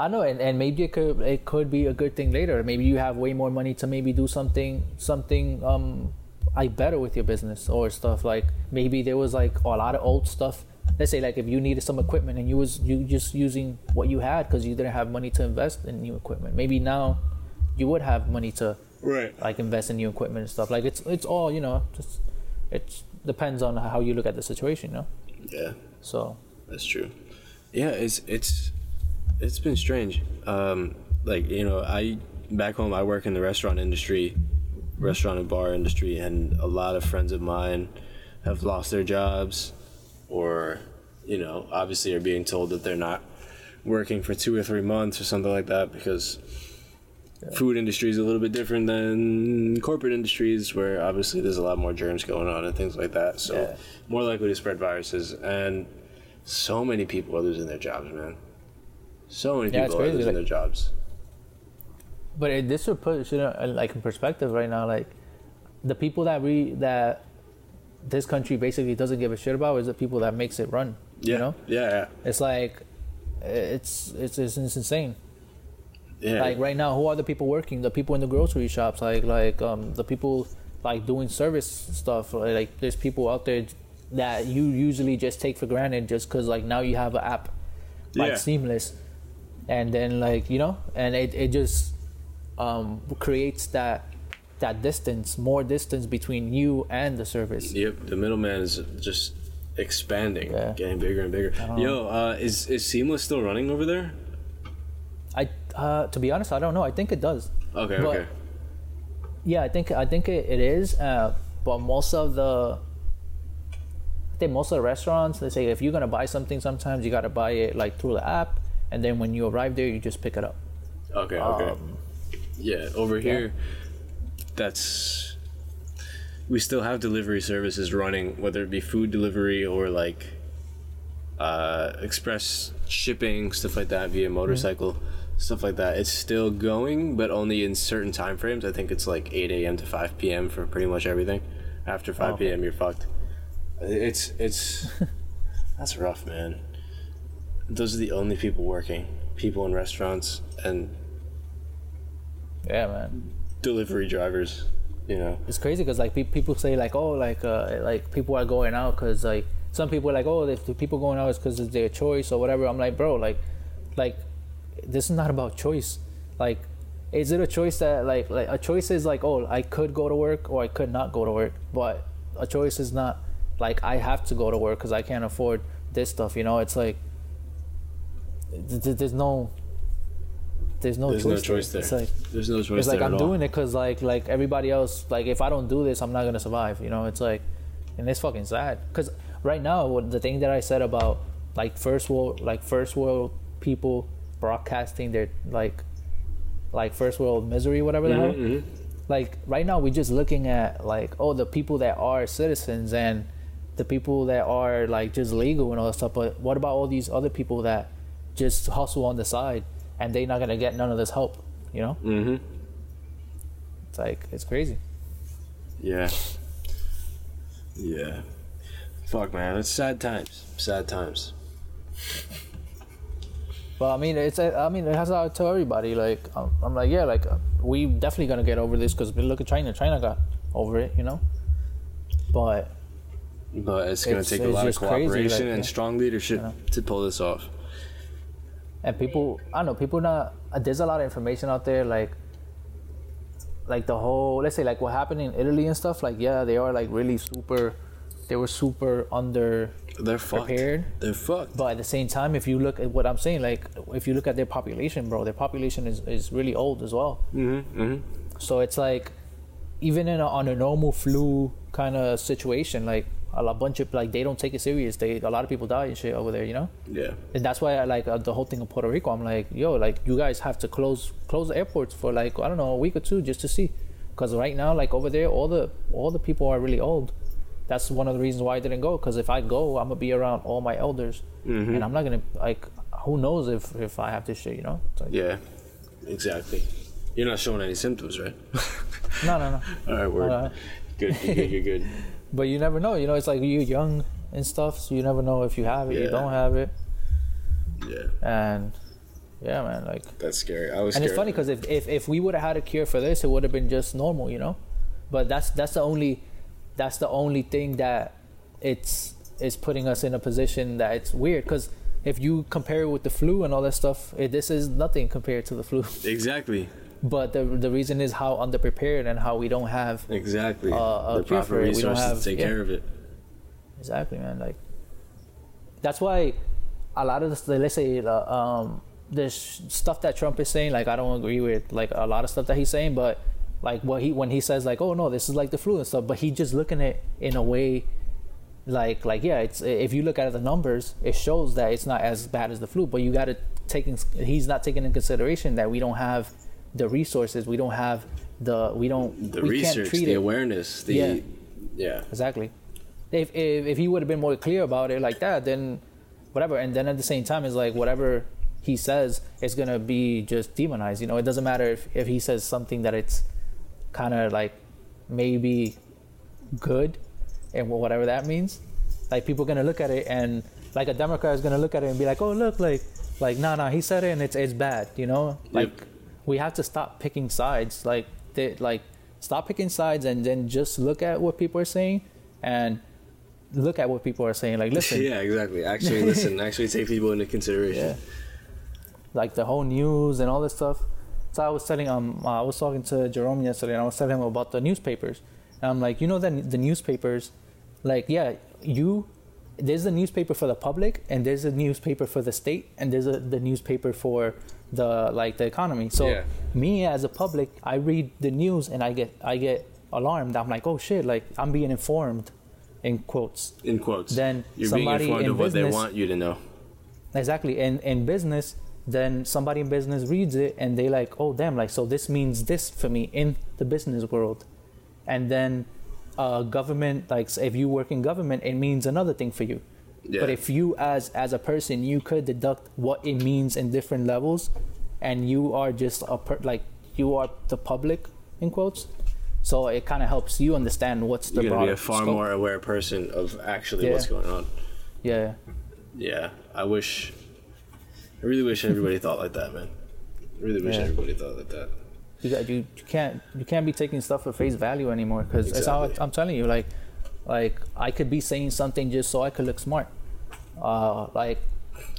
I don't know, and, and maybe it could it could be a good thing later. Maybe you have way more money to maybe do something something um like better with your business or stuff. Like maybe there was like a lot of old stuff. Let's say like if you needed some equipment and you was you just using what you had because you didn't have money to invest in new equipment. Maybe now you would have money to Right. like invest in new equipment and stuff. Like it's it's all you know. Just it depends on how you look at the situation. You know. Yeah. So That's true. Yeah, it's it's it's been strange. Um, like you know, I back home I work in the restaurant industry, restaurant and bar industry, and a lot of friends of mine have lost their jobs, or you know, obviously are being told that they're not working for two or three months or something like that because food industry is a little bit different than corporate industries where obviously there's a lot more germs going on and things like that so Yeah. more likely to spread viruses and so many people are losing their jobs man so many Yeah, people are losing like- their jobs But it, this would put shit uh, like in perspective right now. Like the people that we that this country basically doesn't give a shit about is the people that makes it run. yeah You know, yeah yeah it's like it's it's it's, it's insane. yeah Like right now, who are the people working? The people in the grocery shops, like like um the people like doing service stuff. Like there's people out there that you usually just take for granted just because like now you have an app like Yeah. seamless and then like you know and it, it just um creates that that distance more distance between you and the service Yep, the middleman is just expanding, Yeah. getting bigger and bigger. Yo, uh, is is Seamless still running over there? i uh to be honest i don't know i think it does Okay, But- okay. yeah i think i think it, it is uh but most of the I think most of the restaurants they say if you're gonna buy something sometimes you gotta buy it like through the app and then when you arrive there you just pick it up Okay, okay. Um, yeah, over here, that's we still have delivery services running, whether it be food delivery or like uh, express shipping, stuff like that via motorcycle, stuff like that. It's still going, but only in certain time frames. I think it's like 8 a.m. to 5 p.m. for pretty much everything. After 5 okay. p.m., you're fucked. It's it's that's rough, man. Those are the only people working. People in restaurants and Yeah, man. delivery drivers. You know. It's crazy because like pe- people say like oh like uh like people are going out because like some people are like oh if the people going out is because it's their choice or whatever. I'm like bro like like this is not about choice. Like is it a choice that like like a choice is like oh I could go to work or I could not go to work, but a choice is not like I have to go to work because I can't afford this stuff. You know, it's like there's no there's no There's choice. no choice there. It's like There's no choice there. it's like I'm doing it because like like everybody else like if I don't do this I'm not gonna survive you know it's like and it's fucking sad because right now what the thing that I said about like first world like first world people broadcasting their like like first world misery whatever the hell Mhm, mhm. like right now we're just looking at like oh the people that are citizens and the people that are like just legal and all that stuff but what about all these other people that just hustle on the side and they're not gonna get none of this help you know Mhm. it's like it's crazy. Yeah. Yeah. Fuck, man. It's sad times. Sad times. But I mean, it's I mean, it has to tell everybody. Like I'm, I'm like, yeah, like we definitely gonna get over this because look at China. China got over it, you know. But But it's gonna It's- take a lot of cooperation like, and yeah. strong leadership to pull this off. And people, I don't know, people not. uh, There's a lot of information out there, like like the whole, let's say, like what happened in Italy and stuff. Like, yeah, they are like really super. They were super under They're fucked. prepared. They're fucked. But at the same time, if you look at what I'm saying, like if you look at their population, bro, their population is, is really old as well. Mm-hmm. Mm-hmm. So it's like, even in a, on a normal flu kind of situation, like a bunch of like they don't take it serious. They a lot of people die and shit over there, you know. Yeah. And that's why I like uh, the whole thing of Puerto Rico. I'm like, yo, like you guys have to close close the airports for like I don't know a week or two just to see, because right now like over there all the all the people are really old. That's one of the reasons why I didn't go. Because if I go, I'm gonna be around all my elders, and I'm not gonna like. Who knows if if I have this shit, you know? Like, Yeah. Exactly. You're not showing any symptoms, right? No, no, no. All right, word. Uh, good, good, good, good, good. But you never know. You know, it's like you're young and stuff, so you never know if you have it, you don't have it, Yeah, and yeah, man, like. that's scary. I was And it's funny because if, if if we would have had a cure for this, it would have been just normal, you know. But that's that's the only that's the only thing that it's is putting us in a position that it's weird because if you compare it with the flu and all that stuff, it, this is nothing compared to the flu. Exactly. But the the reason is how underprepared and how we don't have Exactly. Uh, the proper for. We don't resources have- to take yeah. care of it. Exactly, man. Like that's why a lot of the let's say uh, um, the stuff that Trump is saying, like I don't agree with like a lot of stuff that he's saying, but like what he when he says like, oh no, this is like the flu and stuff, but he just looking at it in a way like like yeah, it's if you look at the numbers, it shows that it's not as bad as the flu, but you got to taking he's not taking in consideration that we don't have the resources, we don't have the we don't The we can't research, treat the it awareness, the Yeah. yeah. exactly. If if, if he would have been more clear about it like that, then whatever. And then at the same time, it's like whatever he says is gonna be just demonized. You know, it doesn't matter if if he says something that it's kind of like maybe good, and whatever that means. Like people gonna look at it and like a Democrat is gonna look at it and be like, oh look, like like nah nah he said it and it's it's bad. You know, like Yep. We have to stop picking sides. Like they like stop picking sides and then just look at what people are saying and look at what people are saying. Like listen, Yeah, exactly. Actually, listen. Actually, take people into consideration. yeah. Like the whole news and all this stuff. So I was telling um I was talking to Jerome yesterday and I was telling him about the newspapers. And I'm like, you know that the newspapers, like yeah, you there's a newspaper for the public and there's a newspaper for the state and there's a the newspaper for the like the economy. So Yeah. me as a public, I read the news and I get I get alarmed. I'm like, oh shit, like I'm being informed in quotes. In quotes. Then you're being somebody informed in of what they want you to know. Exactly. And in business, then somebody in business reads it and they like, oh damn, like so this means this for me in the business world. And then uh, government, like if you work in government, it means another thing for you. Yeah. But if you as as a person, you could deduct what it means in different levels, and you are just a per, like you are the public in quotes. So it kind of helps you understand what's the You're gonna be a far scope. more aware person of actually Yeah. what's going on. Yeah. Yeah, I wish. I really wish everybody thought like that, man. I really wish Yeah. everybody thought like that. You got you, you can't you can't be taking stuff at face value anymore because Exactly. I'm telling you like like I could be saying something just so I could look smart. Uh, like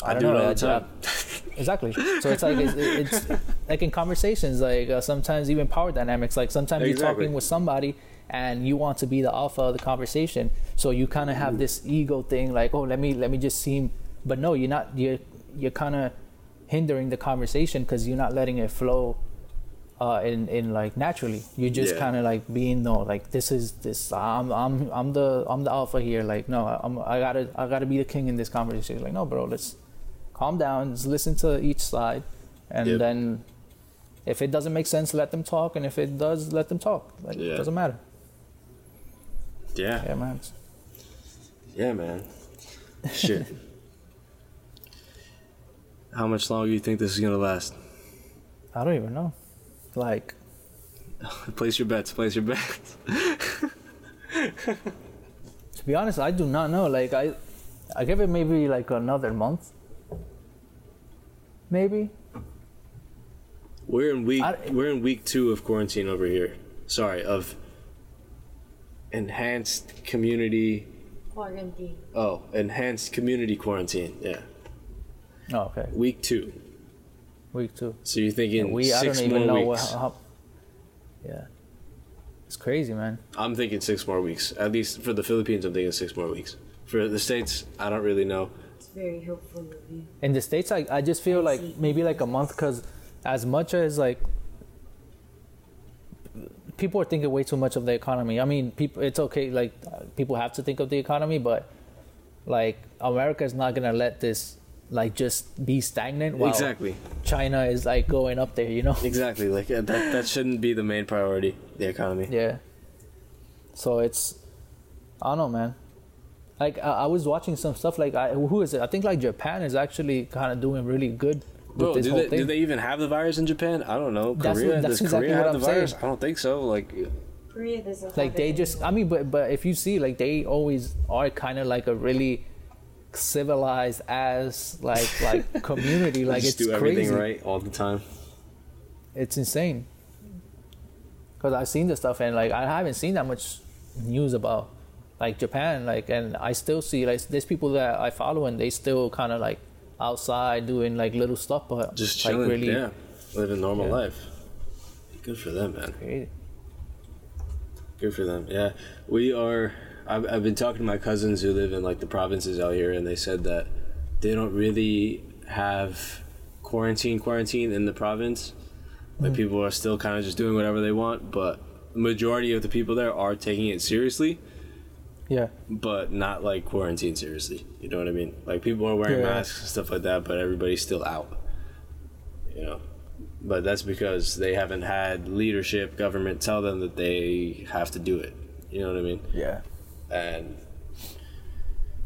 I, I do it know. all I- exactly. So it's like it's, it's like in conversations, like uh, sometimes even power dynamics. Like sometimes you're talking with somebody and you want to be the alpha of the conversation, so you kind of have this ego thing, like oh let me let me just seem. But no, you're not. You're you're kind of hindering the conversation because you're not letting it flow. Uh, in, in like naturally, you're just Yeah. kind of like being no, like this is this. I'm I'm I'm the I'm the alpha here. Like no, I'm I gotta I gotta be the king in this conversation. Like no, bro, let's calm down, just listen to each side, and Yep. then if it doesn't make sense, let them talk, and if it does, let them talk. Like Yeah. it doesn't matter. Yeah. Yeah, man. Yeah, man. Shit. How much longer do you think this is gonna last? I don't even know. Like Place your bets. Place your bets. to be honest, I do not know. Like I, I give it maybe like another month. Maybe. We're in week. I- we're in week two of quarantine over here. Sorry, of enhanced community. Quarantine. Oh, enhanced community quarantine. Yeah, Oh, okay. week two. Week two. So you're thinking we I six don't even more know what, weeks? how. Yeah. It's crazy, man. I'm thinking six more weeks. At least for the Philippines, I'm thinking six more weeks. For the states, I don't really know. It's very helpful of you. in the states I, I just feel like see. maybe like a month because as much as like people are thinking way too much of the economy i mean people it's okay like people have to think of the economy but like america is not gonna let this like just be stagnant while Exactly. china is like going up there you know Exactly. Like uh, that. That shouldn't be the main priority. The economy. yeah so it's i don't know man like I, I was watching some stuff like I, who is it i think like japan is actually kind of doing really good with Bro, this do whole they, thing do they even have the virus in Japan? I don't know. That's Korea what- that's does exactly Korea what have I'm the virus? I don't think so. Like, Korea doesn't like have they it just anymore. i mean but but if you see like they always are kind of like a really civilized as like like community like just it's do everything crazy right all the time. it's insane because i've seen the stuff and like i haven't seen that much news about like japan like and i still see like there's people that i follow and they still kind of like outside doing like little stuff but Just like chilling. really yeah, living normal Yeah. life. Good for them, man. Good for them. Yeah, we are. I've, I've been talking to my cousins who live in like the provinces out here, and they said that they don't really have quarantine quarantine in the province. Like mm. people are still kind of just doing whatever they want, but the majority of the people there are taking it seriously, yeah but not like quarantine seriously. You know what I mean? Like people are wearing Yeah. masks and stuff like that, but everybody's still out. You know, but that's because they haven't had leadership, government tell them that they have to do it. You know what I mean? yeah And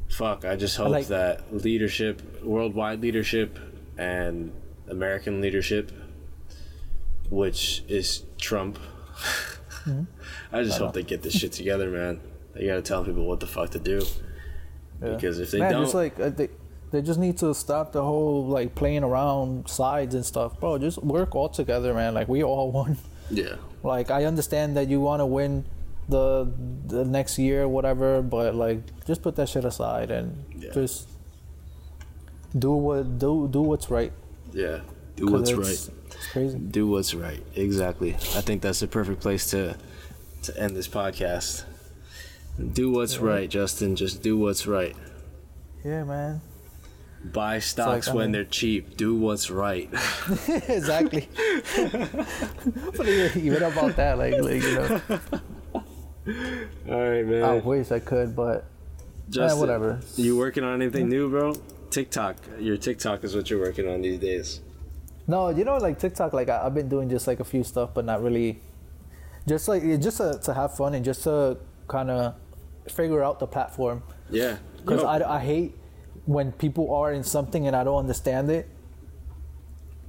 fuck, I just hope like- that leadership, worldwide leadership, and American leadership, which is Trump. Mm-hmm. I just hope they get this shit together, man. They gotta tell people what the fuck to do. Yeah. Because if they Man, don't, it's like uh, they, they just need to stop the whole like playing around sides and stuff, bro. Just work all together, man. Like we all won. yeah, Like I understand that you want to win the the next year, whatever, but like just put that shit aside and Yeah. just do what do do what's right. yeah, do what's it's- right. It's crazy. Do what's right. Exactly. I think that's the perfect place to to end this podcast. Do what's Yeah. right, Justin. Just do what's right. Yeah, man. Buy stocks I when mean- they're cheap. Do what's right. exactly. but even, even about that, like, like you know, All right, man. I wish I could, but eh, Justin, whatever. You working on anything new, bro? TikTok. Your TikTok is what you're working on these days. No, you know, like TikTok, like I, I've been doing just like a few stuff, but not really. Just like just to, to have fun and just to kind of figure out the platform. Yeah. Because No. I, I hate when people are in something and I don't understand it.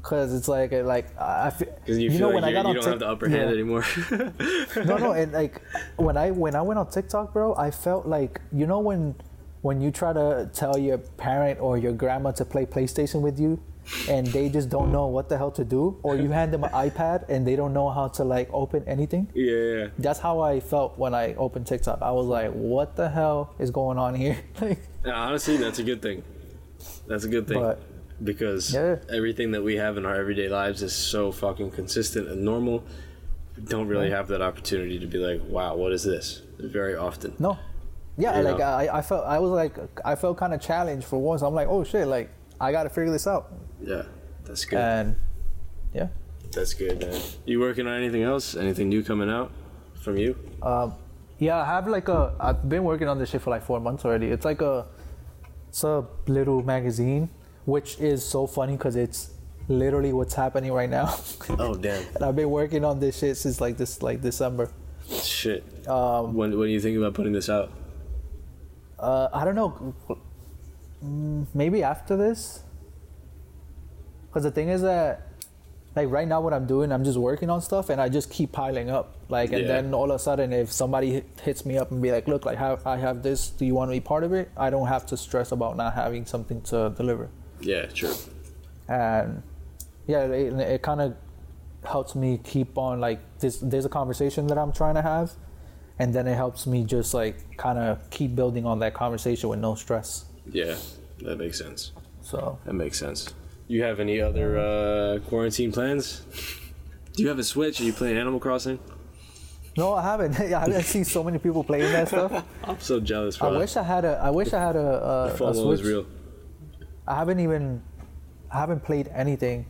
Because it's like like I I feel. Because you, feel like you're, you don't have the upper hand yeah. anymore. no, no, and like when I when I went on TikTok, bro, I felt like you know when when you try to tell your parent or your grandma to play PlayStation with you, and they just don't know what the hell to do, or you hand them an iPad and they don't know how to like open anything. Yeah, yeah. That's how I felt when I opened TikTok. I was like, what the hell is going on here? like. Honestly, that's a good thing. That's a good thing. But- because Yeah. everything that we have in our everyday lives is so fucking consistent and normal. We don't really have that opportunity to be like, wow, what is this? Very often. no. Yeah, You like know? I, I felt I was like I felt kind of challenged for once. I'm like, oh shit, like I gotta figure this out. Yeah, that's good. And yeah. that's good, man. You working on anything else? Anything new coming out from you? Um, Yeah, I have like a. I've been working on this shit for like four months already. It's like a, it's a little magazine, which is so funny because it's literally what's happening right now. Oh damn! and I've been working on this shit since like this like December. Shit. Um, when when do you think about putting this out? Uh, I don't know. Mm, Maybe after this. Because the thing is that, like right now, what I'm doing, I'm just working on stuff, and I just keep piling up. Like, and Yeah. then all of a sudden, if somebody hits me up and be like, "Look, like, have, I have this. Do you want to be part of it?" I don't have to stress about not having something to deliver. Yeah, true. And yeah, it, it kind of helps me keep on like this. There's a conversation that I'm trying to have, and then it helps me just like kind of keep building on that conversation with no stress. Yeah, that makes sense. So That makes sense. You have any other uh, quarantine plans? Do you have a Switch? Are you playing Animal Crossing? no, I haven't. I haven't seen so many people playing that stuff. I'm so jealous, I wish I had a. I wish I had a. a, a FOMO is Switch. real. I haven't even. I haven't played anything.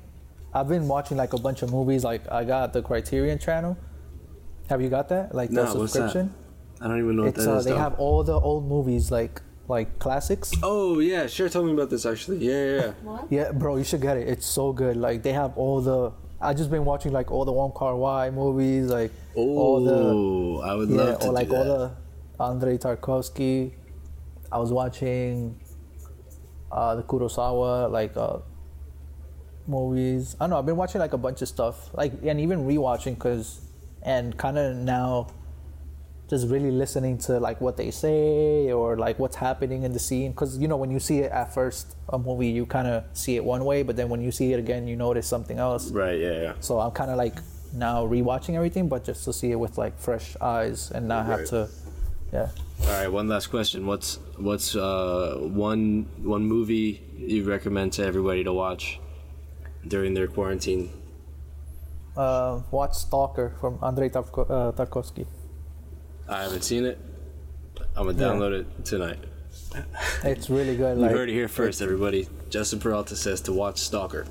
I've been watching like a bunch of movies. Like I got the Criterion channel. Have you got that? Like the No, what's that? subscription. I don't even know what It's that uh, is. they though. have all the old movies like like classics. Oh yeah, sure. Tell me about this actually. Yeah, yeah. yeah. What? Yeah, bro, you should get it. It's so good. Like they have all the. I just been watching like all the Wong Kar Wai movies, like all the Oh, I would yeah, love to or like do all the Andrei Tarkovsky. I was watching uh, the Kurosawa like uh, movies. I don't know. I've been watching like a bunch of stuff, like and even rewatching because, and kind of now, just really listening to like what they say or like what's happening in the scene. Because you know when you see it at first a movie, you kind of see it one way, but then when you see it again, you notice something else. Right. Yeah. Yeah. So I'm kind of like now rewatching everything, but just to see it with like fresh eyes and not have to, yeah. All right. One last question. What's what's uh, one one movie you recommend to everybody to watch during their quarantine? Uh, watch Stalker from Andrei Tarko- uh, Tarkovsky. I haven't seen it. I'm gonna Yeah. download it tonight. It's really good. You Like, heard it here first, everybody. Justin Peralta says to watch Stalker.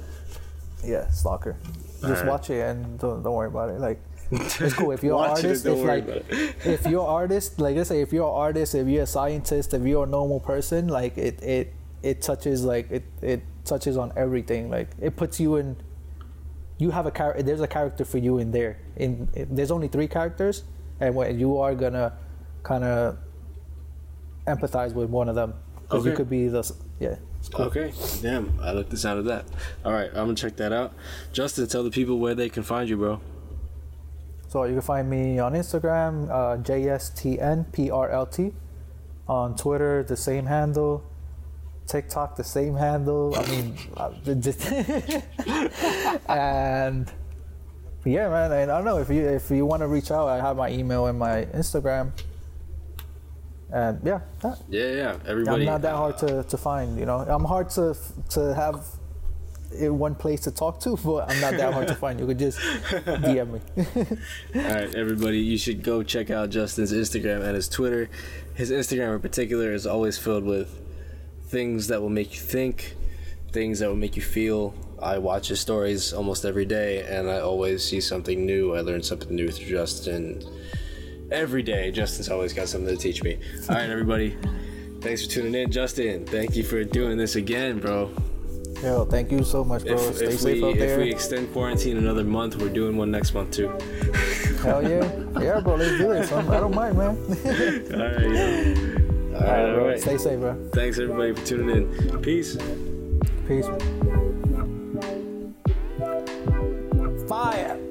Yeah, Stalker. Just Alright. watch it and don't, don't worry about it. Like, it's cool if you're an it artist. don't If like, if you're an artist, like let's say if you're an artist, if you're a scientist, if you're a normal person, like it it it touches like it it touches on everything. Like it puts you in. You have a character. There's a character for you in there. In, in there's only three characters, and when you are gonna kind of empathize with one of them because you could be the yeah. It's cool. Okay, damn, I like the sound of that. All right, I'm gonna check that out. Justin, tell the people where they can find you, bro. So you can find me on Instagram, uh, JSTNPRLT. On Twitter, the same handle. TikTok, the same handle. I mean, uh, and yeah, man. And I don't know if you if you want to reach out, I have my email and my Instagram. And yeah, that, Yeah, yeah, everybody. I'm not that hard to, to find. You know, I'm hard to to have one place to talk to, but I'm not that hard to find. You could just DM me. All right, everybody, you should go check out Justin's Instagram and his Twitter. His Instagram in particular is always filled with things that will make you think, things that will make you feel. I watch his stories almost every day, and I always see something new. I learn something new through Justin. Every day, Justin's always got something to teach me. All right, everybody, thanks for tuning in. Justin, thank you for doing this again, bro. Yo, thank you so much, bro. If, Stay if safe we, out there. If we extend quarantine another month, we're doing one next month too. Hell yeah, yeah, bro. Let's do it. I I do not mind, man. All right. Yeah. All, All right, bro. Right. Stay safe, bro. Thanks everybody for tuning in. Peace. Peace. Fire.